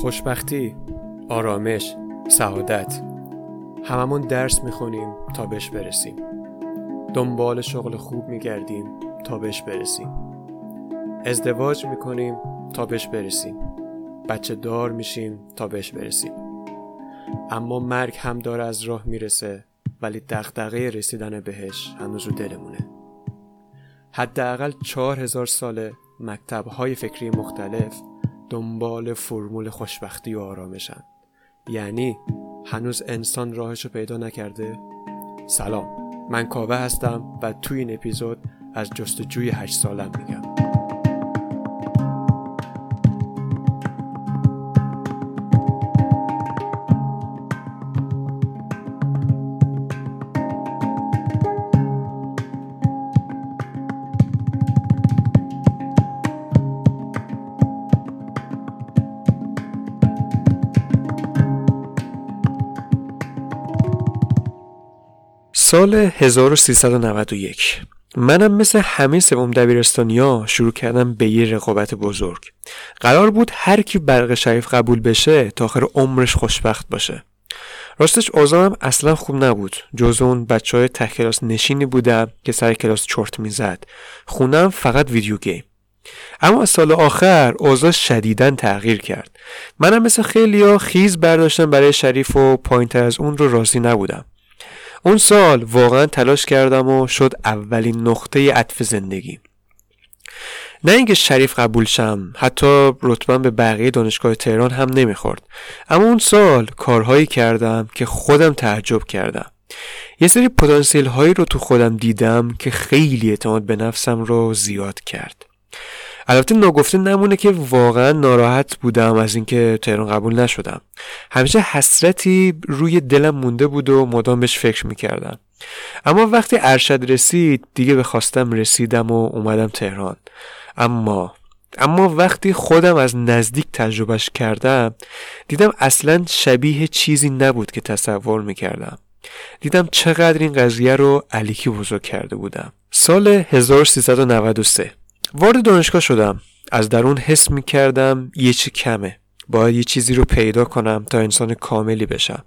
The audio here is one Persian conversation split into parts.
خوشبختی آرامش سعادت. هممون درس می‌خونیم تا بهش برسیم. دنبال شغل خوب میگردیم تا بهش برسیم. ازدواج می‌کنیم تا بهش برسیم. بچه دار میشیم تا بهش برسیم. اما مرگ هم داره از راه می‌رسه ولی دغدغه رسیدن بهش هنوز رو دلمونه. حداقل چهار هزار ساله مکتبهای فکری مختلف دنبال فرمول خوشبختی و آرامشن. یعنی هنوز انسان راهش رو پیدا نکرده؟ سلام. من کاوه هستم و توی این اپیزود از جستجوی هشت سالم میگم. سال 1391 منم مثل همه سوم دبیرستانیا شروع کردم به یه رقابت بزرگ. قرار بود هر کی برق شریف قبول بشه تا آخر عمرش خوشبخت باشه. راستش اوضاعم اصلا خوب نبود. جز اون بچه های ته کلاس نشینی بودم که سر کلاس چرت می‌زد. خونم فقط ویدیو گیم. اما از سال آخر اوضاع شدیدا تغییر کرد. منم مثل خیلیا خیز برداشتم برای شریف و پایینتر از اون رو راضی نبودم. اون سال واقعا تلاش کردم و شد اولین نقطه عطف زندگی. نه اینکه شریف قبول شم حتی رتبم به بقیه دانشگاه تهران هم نمی‌خورد. اما اون سال کارهایی کردم که خودم تعجب کردم. یه سری پتانسیل هایی رو تو خودم دیدم که خیلی اعتماد به نفسم رو زیاد کرد. البته ناگفته نمونه که واقعا ناراحت بودم از اینکه تهران قبول نشدم. همیشه حسرتی روی دلم مونده بود و مدام بهش فکر می‌کردم. اما وقتی ارشد رسید دیگه به خواستم رسیدم و اومدم تهران. اما اما وقتی خودم از نزدیک تجربهش کردم دیدم اصلا شبیه چیزی نبود که تصور می‌کردم. دیدم چقدر این قضیه رو علیکی بزرگ کرده بودم. سال 1393 وارد دانشگاه شدم. از درون حس می کردم یه چی کمه. باید یه چیزی رو پیدا کنم تا انسان کاملی بشم.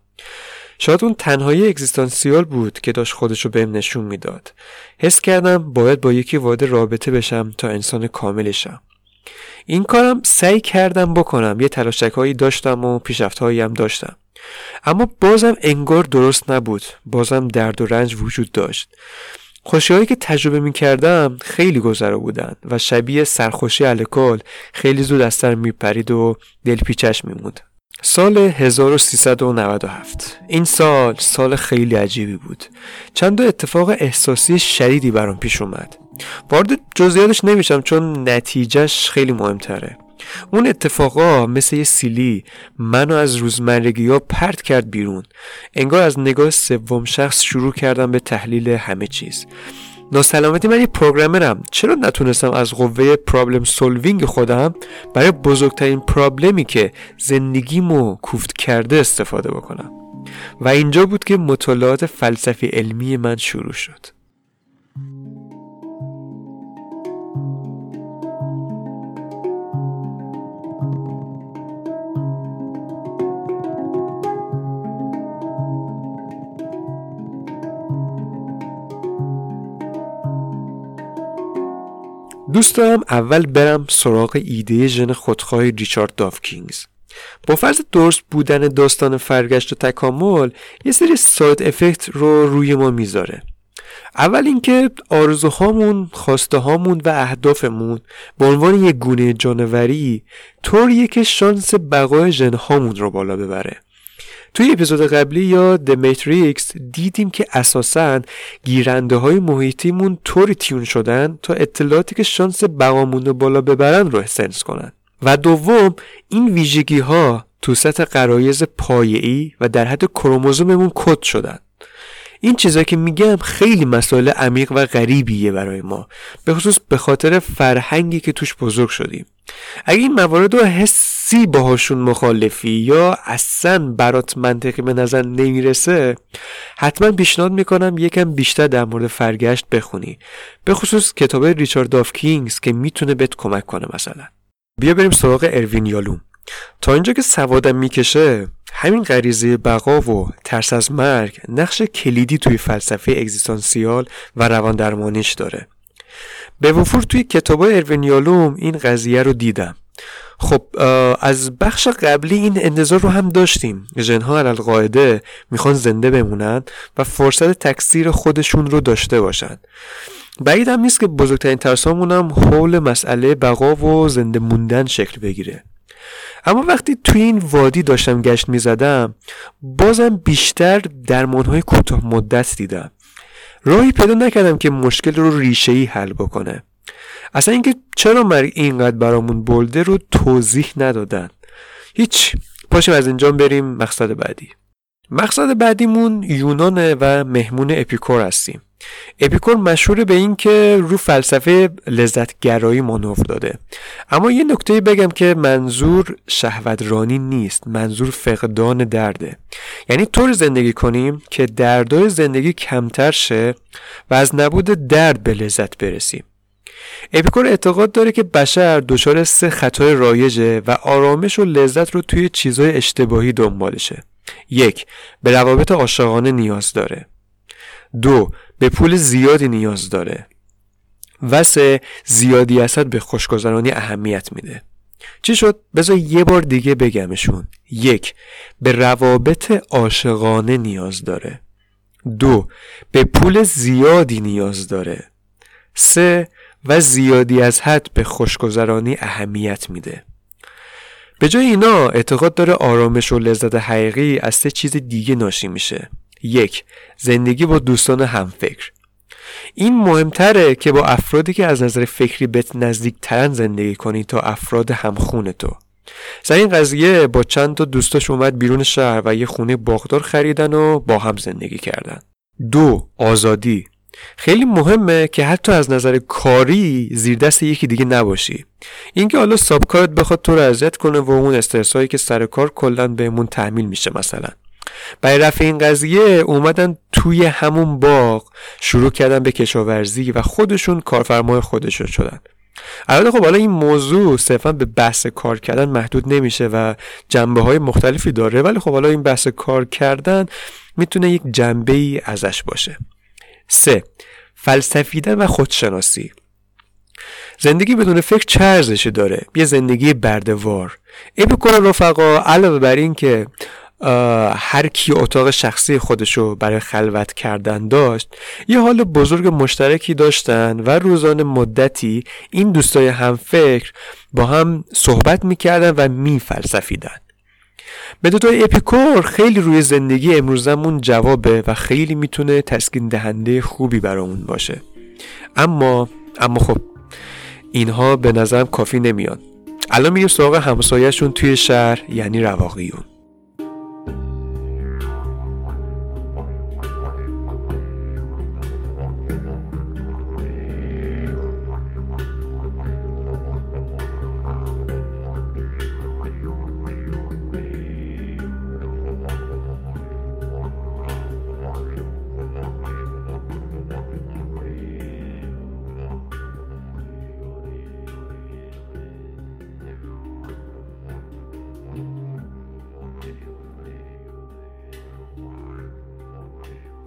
شاید اون تنهایی اگزیستانسیال بود که داشت خودش رو بهم نشون می‌داد. حس کردم باید با یکی وارد رابطه بشم تا انسان کاملشم این کارم سعی کردم بکنم. یه تلاشک داشتم و پیشرفت هم داشتم. اما بازم انگار درست نبود. بازم درد و رنج وجود داشت. خوشیهایی که تجربه می کردم خیلی گذرا بودن و شبیه سرخوشی الکل خیلی زود از سر می پرید و دلپیچش می موند. سال 1397 این سال سال خیلی عجیبی بود. چند اتفاق احساسی شدیدی برام پیش اومد. وارد جزئیاتش نمیشم چون نتیجهش خیلی مهمتره. اون اتفاقا مثل یه سیلی منو از روزمرگی ها پرت کرد بیرون. انگار از نگاه سوم شخص شروع کردم به تحلیل همه چیز. ناسلامتی من یه پروگرامرم. چرا نتونستم از قوه پرابلم سولوینگ خودم برای بزرگترین پرابلمی که زندگیمو کوفت کرده استفاده بکنم؟ و اینجا بود که مطالعات فلسفی علمی من شروع شد. دوست دارم اول برم سراغ ایده ژن خودخواه ریچارد دافکینگز با فرض درست بودن داستان فرگشت و تکامل یه سری ساید افکت رو روی ما می‌ذاره. اول اینکه آرزوهامون خواسته هامون و اهدافمون به عنوان یک گونه جانوری طوریه که شانس بقای ژن هامون رو بالا ببره. توی اپیزود قبلی یا The Matrix دیدیم که اساسا گیرنده های محیطیمون طوری تیون شدن تا اطلاعاتی که شانس بقامون رو بالا ببرن رو سنس کنن. و دوم این ویژگی ها تو سطح قرایز پایه‌ای و در حد کروموزوممون کد شدن. این چیزایی که میگم خیلی مسائل عمیق و غریبیه برای ما. به خصوص به خاطر فرهنگی که توش بزرگ شدیم. اگه این موارد رو حسی باهاشون مخالفی یا اصلا برات منطقی به نظر نمی‌رسه حتما پیشنهاد می‌کنم یکم بیشتر در مورد فرگشت بخونی. به خصوص کتاب ریچارد داوکینز که می‌تونه بهت کمک کنه مثلا. بیا بریم سراغ اروین یالوم. تا اینجا که سوادم می‌کشه همین غریزه بقا و ترس از مرگ نقش کلیدی توی فلسفه اگزیستانسیال و روان درمانیش داره. به وفور توی کتاب اروین یالوم این قضیه رو دیدم. خب از بخش قبلی این انتظار رو هم داشتیم. ژن‌ها علی‌القاعده می‌خوان زنده بمونن و فرصت تکثیر خودشون رو داشته باشن. بعید هم نیست که بزرگترین ترسامون هم حول مسئله بقا و زنده موندن شکل بگیره. اما وقتی توی این وادی داشتم گشت می‌زدم بازم بیشتر درمانهای کوتاه مدت دیدم. راهی پیدا نکردم که مشکل رو ریشه ای حل بکنه. اصلا اینکه چرا مرگ اینقدر برامون بلده رو توضیح ندادن. هیچ. پاشیم از اینجا بریم مقصد بعدی. مقصد بعدیمون یونانه و مهمون اپیکور هستیم. اپیکور مشهور به این که رو فلسفه لذتگرایی مانور داده اما یه نکته بگم که منظور شهوترانی نیست منظور فقدان درده. یعنی طور زندگی کنیم که دردای زندگی کمتر شه و از نبود درد به لذت برسیم. اپیکور اعتقاد داره که بشر دچار سه خطای رایجه و آرامش و لذت رو توی چیزهای اشتباهی دنبالشه. یک به روابط عاشقانه نیاز داره. دو به پول زیادی نیاز داره. و سه زیادی اصد به خوشگذرانی اهمیت میده. چی شد؟ بذار یه بار دیگه بگمشون. یک به روابط عاشقانه نیاز داره. دو به پول زیادی نیاز داره. سه و زیادی از حد به خوشگذرانی اهمیت میده. به جای اینا اعتقاد داره آرامش و لذت حقیقی از سه چیز دیگه ناشی میشه. یک زندگی با دوستان همفکر. این مهمتره که با افرادی که از نظر فکری بهت نزدیک ترن زندگی کنی تا افراد همخون تو. سر این قضیه با چند تا دوستاش اومد بیرون شهر و یه خونه باغدار خریدن و با هم زندگی کردن. دو آزادی. خیلی مهمه که حتی از نظر کاری زیر دست یکی دیگه نباشی. اینکه حالا سابکارت بخواد تو رو اذیت کنه و اون استرسایی که سر کار کلا بهمون تحمیل میشه مثلا. برای رفع این قضیه اومدن توی همون باغ شروع کردن به کشاورزی و خودشون کارفرمای خودشون شدن. البته خب حالا این موضوع صرفا به بحث کار کردن محدود نمیشه و جنبه های مختلفی داره ولی خب حالا این بحث کار کردن می‌تونه یک جنبه ای ازش باشه. سه فلسفیدن و خودشناسی. زندگی بدون فکر چه داره؟ یه زندگی بردوار اپیکور رفقا علاوه بر این که هر کی اتاق شخصی خودشو برای خلوت کردن داشت یه حال بزرگ مشترکی داشتن و روزانه مدتی این دوستای هم فکر با هم صحبت می‌کردن و میفلسفیدن. متدای اپیکور خیلی روی زندگی امروزمون جوابه و خیلی می‌تونه تسکین دهنده خوبی برامون باشه. اما اما خب اینها به نظرم کافی نمیان. الان میریم سراغ همسایهشون توی شهر یعنی رواقیون.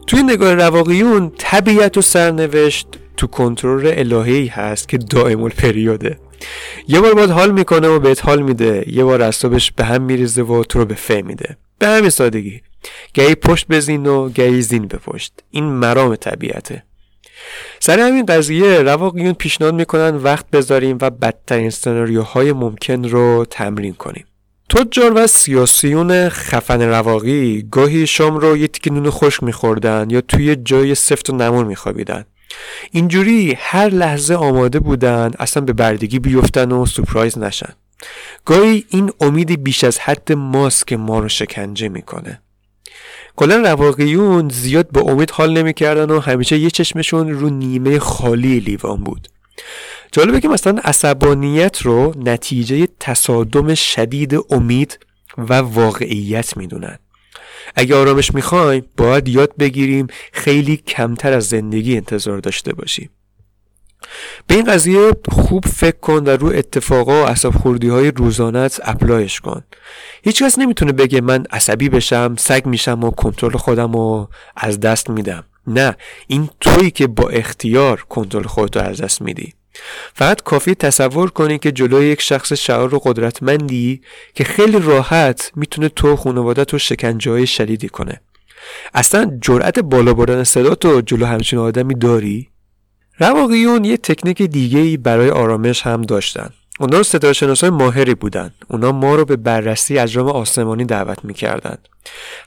توی نگاه رواقیون طبیعت و سرنوشت تو کنترل الهی هست که دائم الپریوده یه بار باید حال می‌کنه و بهت حال میده. یه بار اصابش به هم میریزه و تو رو به فه میده. به همین سادگی. گهی پشت بزین و گهی زین به پشت. این مرام طبیعته. سر همین قضیه رواقیون پیشنهاد می‌کنن وقت بذاریم و بدترین سناریوهای ممکن رو تمرین کنیم. تجار و سیاسیون خفن رواقی گاهی شام رو یه تیکه نون خشک میخوردن یا توی جای سفت و نمور میخوابیدن. اینجوری هر لحظه آماده بودن اصلا به بردگی بیفتن و سپرایز نشن. گاهی این امید بیش از حد ماست که ما رو شکنجه می‌کنه. کلا رواقیون زیاد به امید حال نمی‌کردن و همیشه یه چشمشون رو نیمه خالی لیوان بود. جالبه که مثلا عصبانیت رو نتیجه تصادم شدید امید و واقعیت می‌دونن. اگه آرامش می‌خوایم باید یاد بگیریم خیلی کمتر از زندگی انتظار داشته باشیم. به این قضیه خوب فکر کن و رو اتفاقا و عصب خوردی های روزانت اپلایش کن. هیچ کس نمی‌تونه بگه من عصبی بشم سگ میشم و کنترل خودم رو از دست میدم. نه این تویی که با اختیار کنترل خودتو از دست میدی. فقط کافی تصور کنی که جلوی یک شخص شعار و قدرتمندی که خیلی راحت می‌تونه تو خانوادت رو شکنجه شدیدی کنه. اصلا جرأت بالا بردن صدا تو جلو همچین آدمی داری؟ رواقیون یه تکنیک دیگه ای برای آرامش هم داشتن. اونا ستاره شناسای ماهری بودن. اونا ما رو به بررسی اجرام آسمانی دعوت می‌کردن.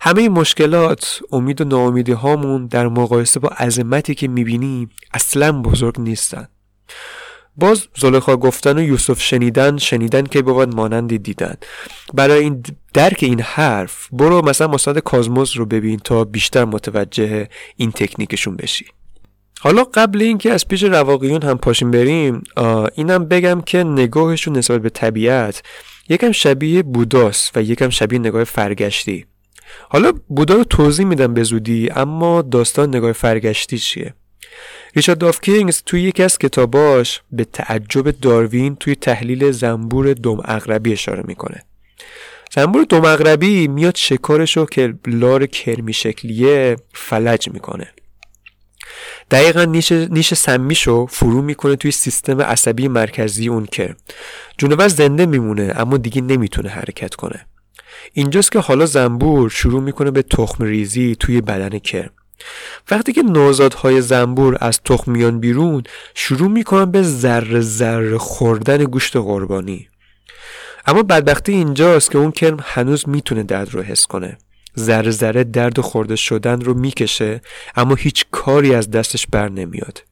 همه این مشکلات امید و ناامیدی هامون در مقایسه با عظمتی که می‌بینیم اصلا بزرگ نیستن. باز زلیخا گفتن و یوسف شنیدن شنیدن که بود مانندی دیدن. برای این درک این حرف برو مثلا مستند کازموس رو ببین تا بیشتر متوجه این تکنیکشون بشی. حالا قبل اینکه از پیش رواقیون هم پاشیم بریم اینم بگم که نگاهشون نسبت به طبیعت یکم شبیه بوداست و یکم شبیه نگاه فرگشتی. حالا بودا رو توضیح میدم به زودی اما داستان نگاه فرگشتی چیه؟ ریچارد دافکینگز توی یکی از کتاباش به تعجب داروین توی تحلیل زنبور دم اغربی اشاره می‌کنه. زنبور دم اغربی میاد شکارش رو که لار کرمی شکلیه فلج می‌کنه. دقیقا نیش, نیش سمیشو فرو می‌کنه توی سیستم عصبی مرکزی اون کرم. جونور زنده میمونه اما دیگه نمی‌تونه حرکت کنه. اینجاست که حالا زنبور شروع می‌کنه به تخم ریزی توی بدن کرم. وقتی که نوزادهای زنبور از تخم میان بیرون شروع می‌کنن به ذره ذره خوردن گوشت قربانی. اما بدبختی اینجاست که اون کرم هنوز می‌تونه درد رو حس کنه. ذره ذره درد خورده شدن رو می‌کشه اما هیچ کاری از دستش بر نمیاد.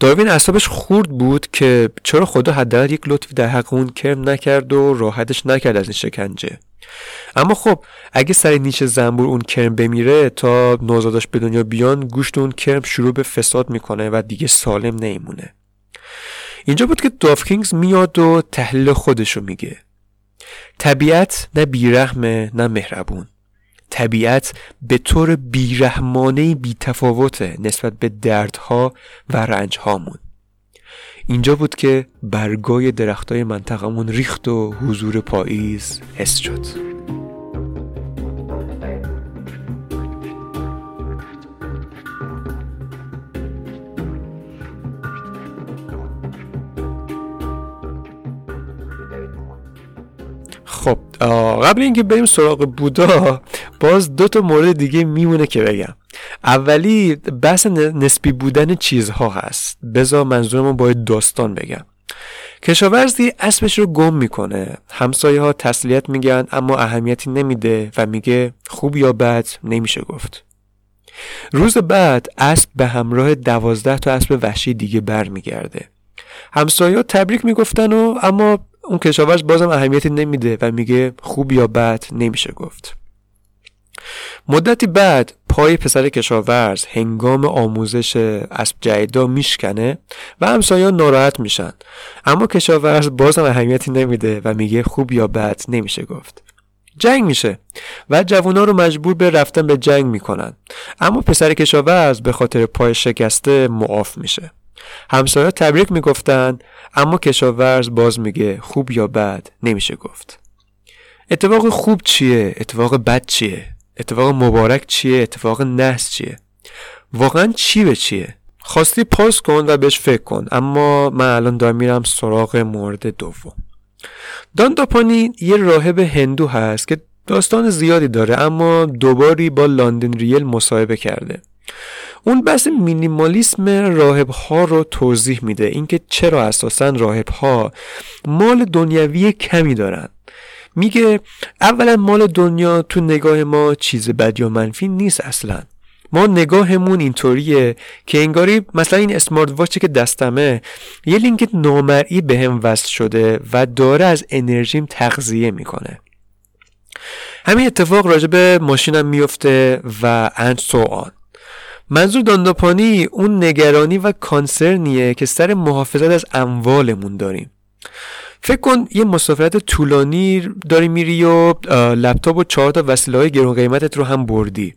داروین اعصابش خورد بود که چرا خدا حداقل یک لطفی در حق اون کرم نکرد و راحتش نکرد از این شکنجه. اما خب اگه سر نیش زنبور اون کرم بمیره تا نوزاداش به دنیا بیان گوشت اون کرم شروع به فساد می‌کنه و دیگه سالم نیمونه اینجا بود که دافکینگز میاد و تحلیل خودشو میگه. طبیعت نه بیرحمه نه مهربون. طبیعت به طور بیرحمانه بیتفاوته نسبت به دردها و رنجهامون. اینجا بود که برگای درختای منطقمون ریخت و حضور پاییز حس شد. خب قبل اینکه بریم سراغ بودا باز دو تا مورد دیگه میمونه که بگم. اولی بحث نسبی بودن چیزها هست. بذار منظورمو باید داستان بگم. کشاورزی اسبش رو گم می‌کنه. همسایه ها تسلیت میگن اما اهمیتی نمیده و میگه خوب یا بد نمیشه گفت. روز بعد اسب به همراه دوازده تا اسب وحشی دیگه برمیگرده. همسایه ها تبریک می‌گفتن و اما اون کشاورز بازم اهمیتی نمیده و میگه خوب یا بد نمیشه گفت. مدتی بعد پای پسر کشاورز هنگام آموزش اسب جیدا میشکنه و همسایه ناراحت میشن. اما کشاورز بازم اهمیتی نمیده و میگه خوب یا بد نمیشه گفت. جنگ میشه و جوونا رو مجبور به رفتن به جنگ می‌کنن. اما پسر کشاورز به خاطر پای شکسته معاف میشه. همسایه تبریک می‌گفتن اما کشاورز باز میگه خوب یا بد نمیشه گفت. اتفاق خوب چیه؟ اتفاق بد چیه؟ اتفاق مبارک چیه؟ اتفاق نحس چیه؟ واقعا چی به چیه؟ خواستی پاس کن و بهش فکر کن اما من الان دارم میرم سراغ مورد دوم. دانداپانی یه راهب هندو هست که داستان زیادی داره اما دوباری با لاندن ریل مصاحبه کرده. اون بحث مینیمالیسم راهب ها رو توضیح میده اینکه چرا اساسا راهب ها مال دنیوی کمی دارن. میگه اولا مال دنیا تو نگاه ما چیز بد یا منفی نیست اصلا. ما نگاهمون اینطوریه که انگاری مثلا این اسمارت واچی که دستمه یه لینک نامرئی به هم وصل شده و داره از انرژیم تغذیه می‌کنه. همین اتفاق راجع به ماشینم میفته و اند سو آن منظور دانداپانی اون نگرانی و کانسرنیه که سر محافظت از اموالمون داریم. فکر کن یه مسافرت طولانی داری میری و لپتاپ و چهار تا وسیله های گرون قیمتت رو هم بردی.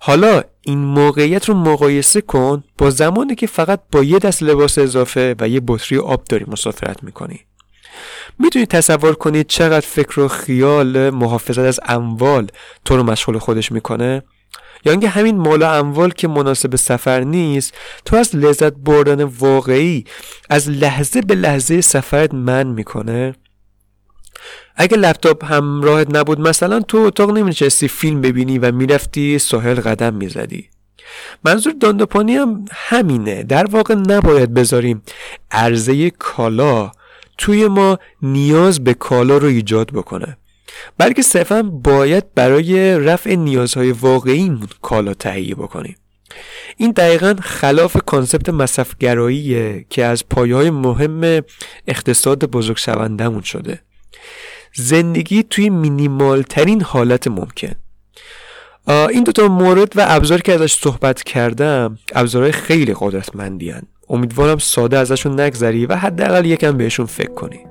حالا این موقعیت رو مقایسه کن با زمانی که فقط با یه دست لباس اضافه و یه بطری آب داری مسافرت می‌کنی. می‌تونی تصور کنی چقدر فکر و خیال محافظت از اموال تو رو مشغول خودش می‌کنه؟ یا اینکه همین مال و اموال که مناسب سفر نیست تو از لذت بردن واقعی از لحظه به لحظه سفرت من می‌کنه. اگه لپتاپ همراهت نبود مثلا تو اتاق نمیچستی فیلم ببینی و می‌رفتی ساحل قدم می‌زدی. منظور دانداپانی هم همینه. در واقع نباید بذاریم عرضه کالا توی ما نیاز به کالا رو ایجاد بکنه. بلکه صرفا باید برای رفع نیازهای واقعی کالا تهیه بکنیم. این دقیقا خلاف کانسپت مصرفگراییه که از پایه های مهم اقتصاد بزرگ شوندهمون شده. زندگی توی مینیمال ترین حالت ممکن. این دوتا مورد و ابزاری که ازش صحبت کردم ابزارهای خیلی قدرتمندی هن. امیدوارم ساده ازشون نگذری و حداقل یکم بهشون فکر کنی.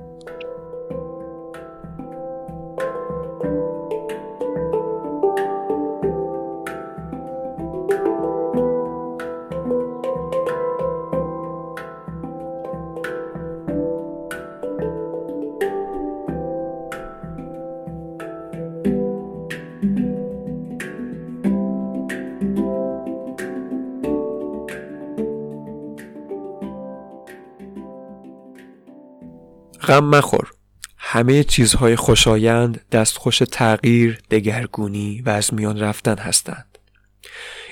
غم مخور همه چیزهای خوشایند دستخوش تغییر، دگرگونی و از میان رفتن هستند.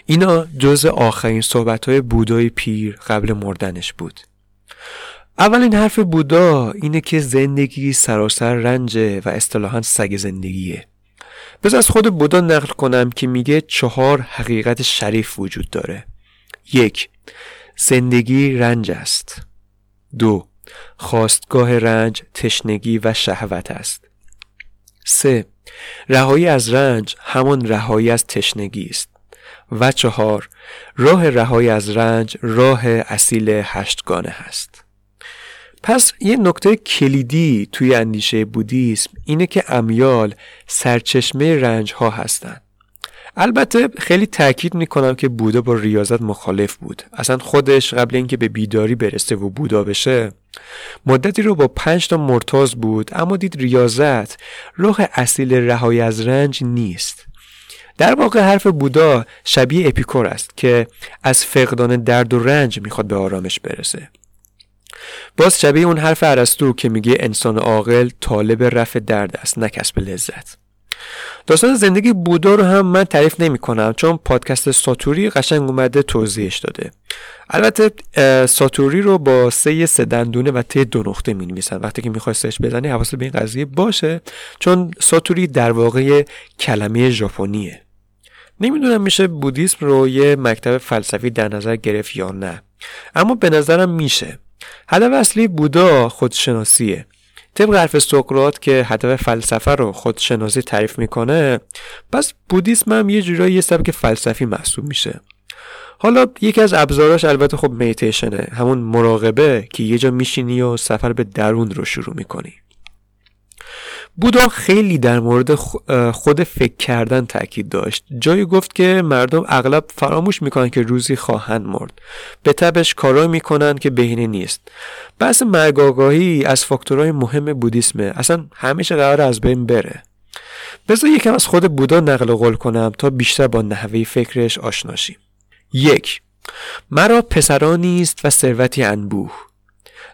اینا جز آخرین صحبتهای بودای پیر قبل مردنش بود. اولین حرف بودا اینه که زندگی سراسر رنجه و اصطلاحا سگ زندگیه. بز از خود بودا نقل کنم که میگه چهار حقیقت شریف وجود داره. یک زندگی رنج است. دو خواستگاه رنج تشنگی و شهوت است. 3. رهایی از رنج همان رهایی از تشنگی است. و چهار راه رهایی از رنج راه اصیل هشتگانه است. پس یه نکته کلیدی توی اندیشه بودیسم اینه که امیال سرچشمه رنج ها هستند البته خیلی تاکید می‌کنم که بودا با ریاضت مخالف بود. اصلا خودش قبل اینکه به بیداری برسه و بودا بشه مدتی رو با پنج تا مرتاز بود اما دید ریاضت راه اصیل رهایی از رنج نیست. در واقع حرف بودا شبیه اپیکور است که از فقدان درد و رنج می‌خواد به آرامش برسه. باز شبیه اون حرف ارسطو که میگه انسان عاقل طالب رفع درد است نه کسب لذت. داستان زندگی بودا رو هم من تعریف نمی کنم چون پادکست ساتوری قشنگ اومده توضیحش داده. البته ساتوری رو با سه سه دندونه و ته دو نقطه می نویسن وقتی که می‌خوای بزنی حواست به این قضیه باشه چون ساتوری در واقع کلمه ژاپنیه. نمی‌دونم میشه بودیسم رو یه مکتب فلسفی در نظر گرفت یا نه. اما به نظرم میشه. هدف اصلی بودا خودشناسیه. طبق حرف سقراط که هدف فلسفه رو خودشناسی تعریف می‌کنه پس بودیسم هم یه جورایی یه سبک فلسفی محسوب میشه. حالا یکی از ابزاراش البته خب میتیشنه همون مراقبه که یه جا میشینی و سفر به درون رو شروع می‌کنی. بودا خیلی در مورد خود فکر کردن تاکید داشت. جایی گفت که مردم اغلب فراموش می‌کنن که روزی خواهند مرد. به تبش کارا می‌کنن که بهینه نیست. بحث مرگ آگاهی از فاکتورهای مهم بودیسمه. اصلا همیشه قرار از بین بره. بذار یکم از خود بودا نقل قول کنم تا بیشتر با نحوه فکرش آشناشیم یک مرا پسرانی است و ثروتی انبوه.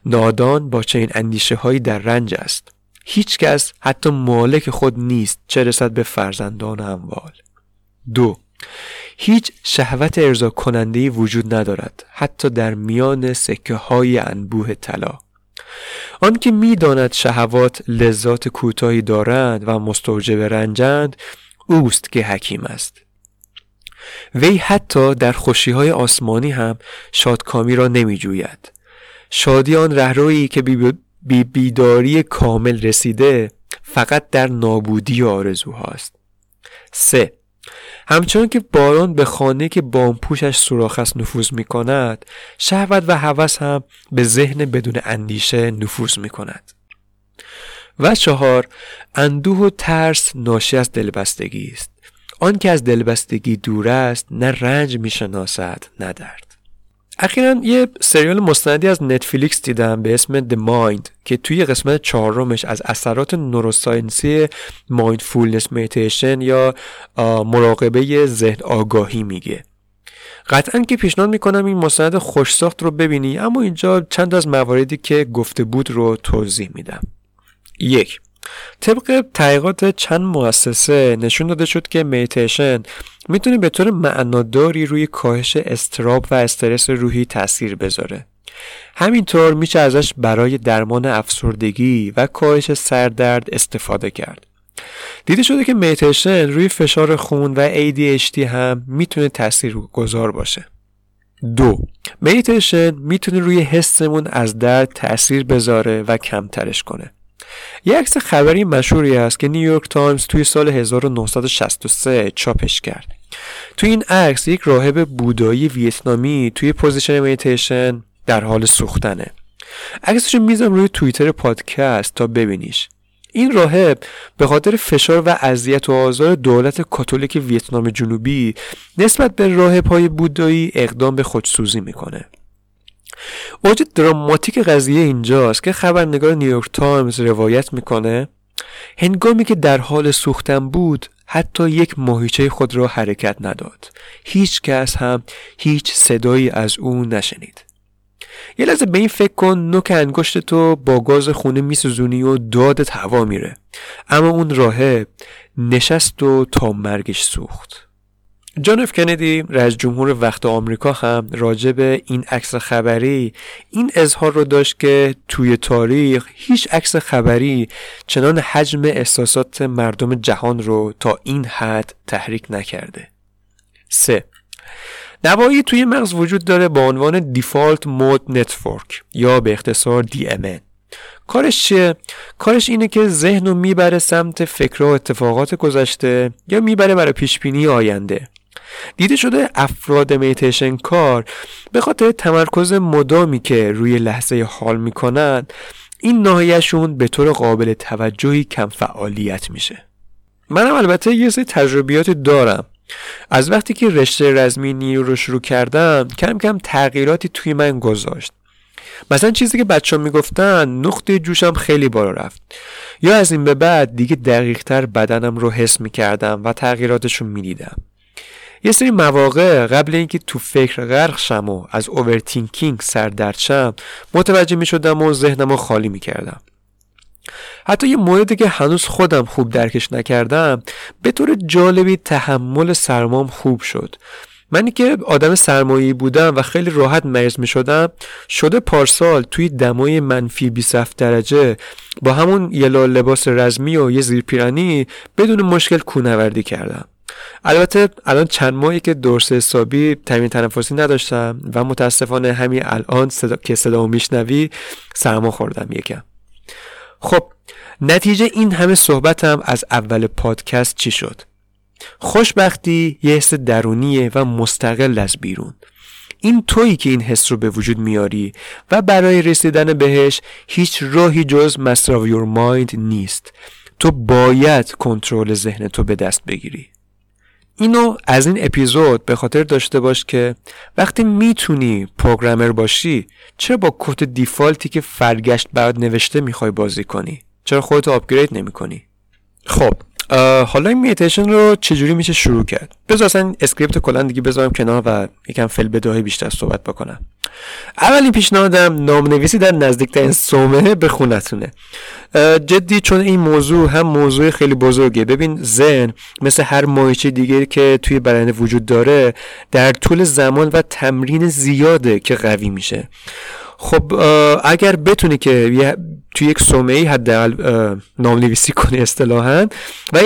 نادان با چنین اندیشه هایی در رنج است. هیچ کس حتی مالک خود نیست چه رسد به فرزندان و اموال. دو هیچ شهوت ارضا کننده وجود ندارد حتی در میان سکه های انبوه طلا. آنکه می‌داند شهوات لذات کوتاهی دارند و مستوجب رنجند اوست که حکیم است. وی حتی در خوشی های آسمانی هم شادکامی را نمی جوید شادی آن رهرویی که بی بیداری کامل رسیده فقط در نابودی آرزوهاست. سه همچنان که باران به خانه که بامپوشش سوراخ است نفوذ می کند شهوت و هوس هم به ذهن بدون اندیشه نفوذ می کند و چهار اندوه و ترس ناشی از دلبستگی است. آن که از دلبستگی دور است نه رنج می‌شناسد نه درد. اخیرا یه سریال مستندی از نتفلیکس دیدم به اسم The Mind که توی قسمت چهارمش از اثرات neuroscience ی mindfulness meditation یا مراقبه ذهن آگاهی میگه. قطعا که پیشنهاد می‌کنم این مستند خوشساخت رو ببینی اما اینجا چند از مواردی که گفته بود رو توضیح میدم. یک طبق تحقیقات چند مؤسسه نشون داده شد که میتیشن می‌تونه به طور معناداری روی کاهش استراب و استرس روحی تاثیر بذاره. همینطور میشه ازش برای درمان افسردگی و کاهش سردرد استفاده کرد. دیده شده که میتیشن روی فشار خون و ADHD هم می‌تونه تأثیر گذار باشه. دو میتیشن می‌تونه روی حسمون از درد تاثیر بذاره و کمترش کنه. یه عکس خبری مشهوری است که نیویورک تایمز توی سال 1963 چاپش کرد. توی این عکس یک راهب بودایی ویتنامی توی position meditation در حال سوختنه. عکسش می‌ذارم روی توییتر پادکست تا ببینیش. این راهب به خاطر فشار و اذیت و آزار دولت کاتولیک ویتنام جنوبی نسبت به راهب های بودایی اقدام به خودسوزی می‌کنه. اوج دراماتیک قضیه اینجاست که خبرنگار نیویورک تایمز روایت می‌کنه هنگامی که در حال سوختن بود حتی یک ماهیچه خود را حرکت نداد. هیچ کس هم هیچ صدایی از او نشنید. یه لحظه به این فکر کن نوک انگشت تو با گاز خونه میسوزونی و دادت هوا میره. اما اون راهب نشست و تا مرگش سوخت. جان اف کندی رئیس جمهور وقت آمریکا هم راجع به این عکس خبری این اظهار رو داشت که توی تاریخ هیچ عکس خبری چنان حجم احساسات مردم جهان رو تا این حد تحریک نکرده 3. نواحی توی مغز وجود داره با عنوان default mode network یا به اختصار DMN کارش چیه؟ کارش اینه که ذهن رو می‌بره سمت فکر و اتفاقات گذشته یا می‌بره برای پیشبینی آینده دیده شده افراد میتیشن کار به خاطر تمرکز مدامی که روی لحظه حال می‌کنن این ناحیهشون به طور قابل توجهی کم فعالیت میشه. منم البته یه سری تجربیات دارم. از وقتی که رشته رزمی نیرو رو شروع کردم کم کم تغییراتی توی من گذاشت. مثلا چیزی که بچه می‌گفتن نقطه جوشم خیلی بالا رفت. یا از این به بعد دیگه دقیقتر بدنم رو حس می‌کردم و تغییراتشون می‌دیدم. یه سری مواقع قبل اینکه تو فکر غرق شم و از اوورتینکینگ سردرد شم متوجه می شدم و ذهنم رو خالی می کردم. حتی یه موردی که هنوز خودم خوب درکش نکردم به طور جالبی تحمل سرمام خوب شد منی که آدم سرمایی بودم و خیلی راحت مریض می شدم شده پارسال توی دمای منفی 27 درجه با همون یه لباس رزمی و یه زیرپیرنی بدون مشکل کونوردی کردم البته الان چند ماهی که درس حسابی تمرین تنفسی نداشتم و متاسفانه همین الان صدا... که صدامو میشنوی سرما خوردم یکم. خب نتیجه این همه صحبتم از اول پادکست چی شد؟ خوشبختی یه حس درونیه و مستقل از بیرون. این تویی که این حس رو به وجود میاری و برای رسیدن بهش هیچ راهی جز of your mind نیست. تو باید کنترل ذهن تو به دست بگیری. اینو از این اپیزود به خاطر داشته باش که وقتی می‌تونی پروگرامر باشی چرا با کد دیفالتی که فرگشت برات نوشته می‌خوای بازی کنی؟ چرا خودتو آپگرید نمی کنی خب حالا این میتیشن رو چجوری میشه شروع کرد؟ بذار اصلا script کلا دیگه بذارم کنار و یکم فی‌البداهه بیشتر صحبت بکنم. اولین پیشنهادم نامنویسی در نزدیکترین صومعه به خونتونه. جدی چون این موضوع هم موضوع خیلی بزرگه. ببین ذهن مثل هر ماهیچه دیگه که توی بدن وجود داره در طول زمان و تمرین زیاده که قوی میشه. خب اگر بتونی که توی یک سومه حداقل نام نویسی کنی اصطلاحا و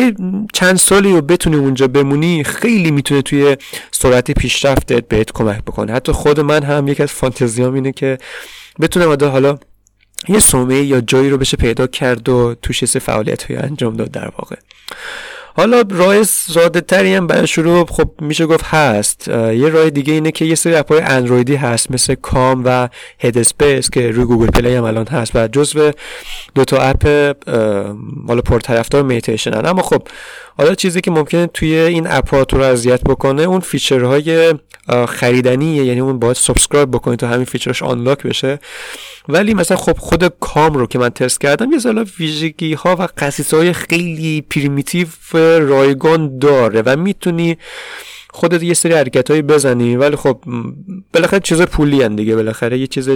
چند سالی رو بتونی اونجا بمونی خیلی می‌تونه توی سرعت پیشرفتت بهت کمک بکنه. حتی خود من هم یک از فانتزیام اینه که بتونم حالا یه سومه یا جایی رو بشه پیدا کرد و توش فعالیت های انجام داد در واقع. حالا راه ساده تری هم برای شروع خب میشه گفت هست. یه راه دیگه اینه که یه سری اپای اندرویدی هست مثل کام و Headspace که روی Google Play هم الان هست و جزو دو تا app حالا پرطرفدار میتیشن اما خب حالا چیزی که ممکنه توی این app ا تو رو اذیت بکنه اون feature های خریدنیه. یعنی اون باید subscribe بکنید تا همین feature ش unlock بشه. ولی مثلا خب خود Calm رو که من تست کردم یه سری ویژگی ها و خصیصه های خیلی primitive رایگان داره و می‌تونی خودت یه سری حرکت هایی بزنی. ولی خب بالاخره چیز پولی هن دیگه. بالاخره یه چیز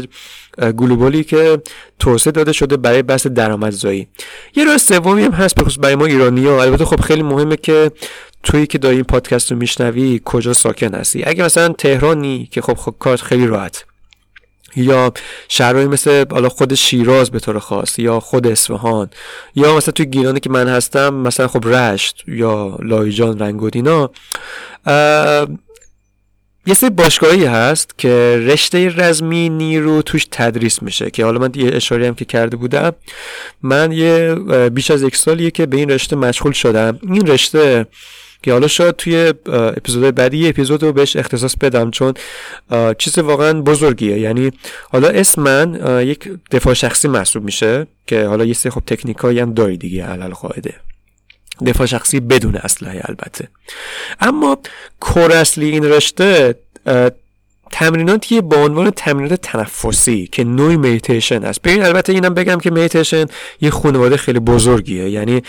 گلوبالی که توسعه داده شده برای بحث درآمدزایی. یه راه سومی هم هست بخصوص برای ما ایرانی ها. البته خب خیلی مهمه که تویی که داری این پادکست رو میشنوی کجا ساکن هستی. اگه مثلا تهرانی که خب خب کار خیلی راحت. یا شهرهایی مثل حالا خود شیراز به طور خاص یا خود اصفهان یا مثلا توی گیلانی که من هستم مثلا خب رشت یا لایجان رنگودینا یه سری باشگاهی هست که رشته رزمی نیرو توش تدریس میشه که حالا من یه اشاره هم که کرده بودم من یه بیش از یک سالیه که به این رشته مشغول شدم. این رشته که حالا شاید توی اپیزود بعدی یه اپیزود رو بهش اختصاص بدم چون چیز واقعا بزرگیه. یعنی حالا اسم من یک دفاع شخصی محسوب میشه که حالا یه سری خب تکنیکایی هم داری دیگه علل قاعده. دفاع شخصی بدون اسلحه البته. اما core اصلی این رشته تمریناتی با عنوان تمرینات تنفسی که نوعی میتیشن است. ببین البته اینم بگم که میتیشن یه خانواده خیلی بزرگیه. یعنی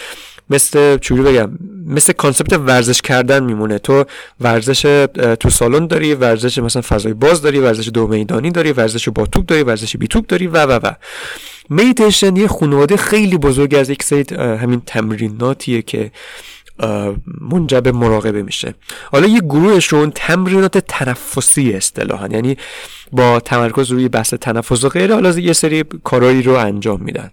مثل چجوری بگم مثل concept ورزش کردن میمونه. تو ورزش تو سالن داری ورزش مثلا فضای باز داری ورزش دو میدانی داری ورزش با توپ داری ورزش بی توپ داری و و و. میتیشن یه خانواده خیلی بزرگ از یک سری همین تمریناتیه که منجب مراقبه میشه. حالا یه گروهشون تمرینات تنفسی اصطلاحا یعنی با تمرکز روی بحث تنفس و غیره حالا یه سری کارایی رو انجام میدن.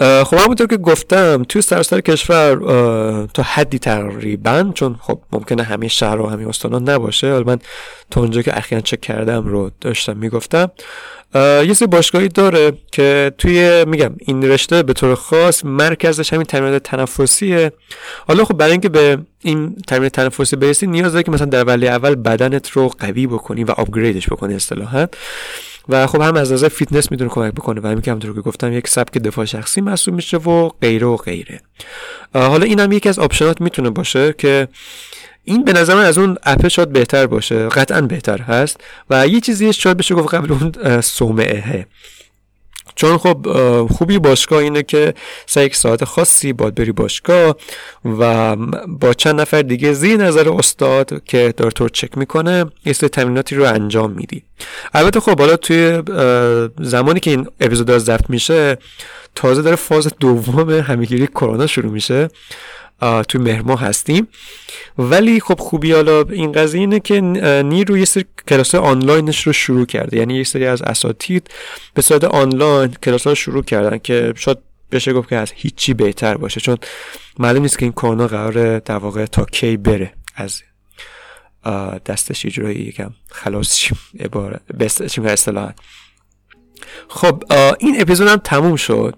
خب همونطور که گفتم توی سراسر کشور تا حدی تقریبا چون خب ممکنه همه شهر و همه استان نباشه حالا من تا اونجا که اخیرا چک کردم رو داشتم می‌گفتم. یه سری باشگاهی داره که توی میگم این رشته به طور خاص مرکزش همین تمرینات تنفسیه. حالا خب برای اینکه به این تمرین تنفسی برسی نیاز داره که مثلا در وهله اول بدنت رو قوی بکنی و upgrade ش بکنی اصطلاحا. و خب هم از نظر فیتنس می‌تونه کمک بکنه و همین که همونطور که گفتم یک سبک دفاع شخصی محسوب میشه و غیره و غیره. حالا این هم یکی از option ات می‌تونه باشه که این به نظر من از اون app شاید بهتر باشه قطعا بهتر هست و یه چیزی شاید بشه گفت قبل اون صومعه چون خب خوبی باشگاه اینه که سه یک ساعت خاصی باید بری باشگاه و با چند نفر دیگه زیر نظر استاد که دکتر چک می‌کنه یه سری تمریناتی رو انجام میدی. البته خب حالا توی زمانی که این اپیزود ضبط میشه تازه داره فاز دوم همهگیری کرونا شروع میشه. توی مهر هستیم. ولی خب خوبی حالا این قضیه اینه که نیرو یه سری کلاس آنلاینش رو شروع کرده. یعنی یه سری از اساتید به صورت آنلاین کلاس ها شروع کردن که شاید بشه گفت که از هیچی بهتر باشه. چون معلوم نیست که این کرونا قرار در واقع تا کی بره از دستش اجرایی یکم خلاص شیم. عبارت اصطلاحا خب این اپیزود هم تموم شد.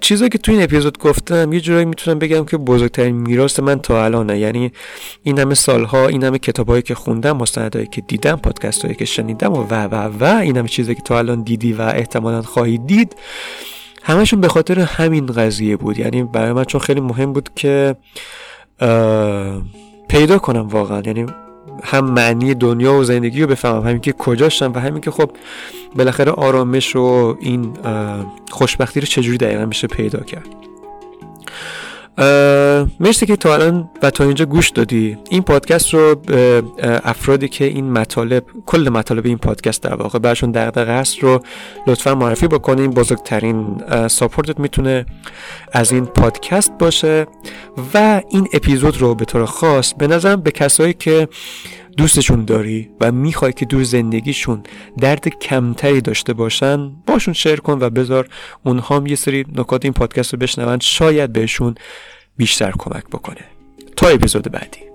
چیزایی که تو این اپیزود گفتم یه جورایی می‌تونم بگم که بزرگترین میراث من تا الانه. یعنی این همه سالها این همه کتابایی که خوندم مستندایی که دیدم پادکست هایی که شنیدم و و و و این همه چیزایی که تا الان دیدی و احتمالا خواهی دید همشون به خاطر همین قضیه بود. یعنی برای من چون خیلی مهم بود که پیدا کنم واقعا. یعنی هم معنی دنیا و زندگی رو بفهمم. همین که کجاشم و همین که خب بالاخره آرامش و این خوشبختی رو چجوری دقیقا میشه پیدا کرد. مرسی که تا الان و تا اینجا گوش دادی. این پادکست رو افرادی که این مطالب کل مطالب این پادکست در واقع برشون دغدغه هست رو لطفا معرفی بکنین. بزرگترین ساپورتت می‌تونه از این پادکست باشه. و این اپیزود رو به طور خاص به به کسایی که دوستشون داری و می‌خوای که دور زندگیشون درد کمتری داشته باشن باشون شیر کن و بذار اونها هم یه سری نکات این پادکست رو بشنون شاید بهشون بیشتر کمک بکنه. تا اپیزود بعدی.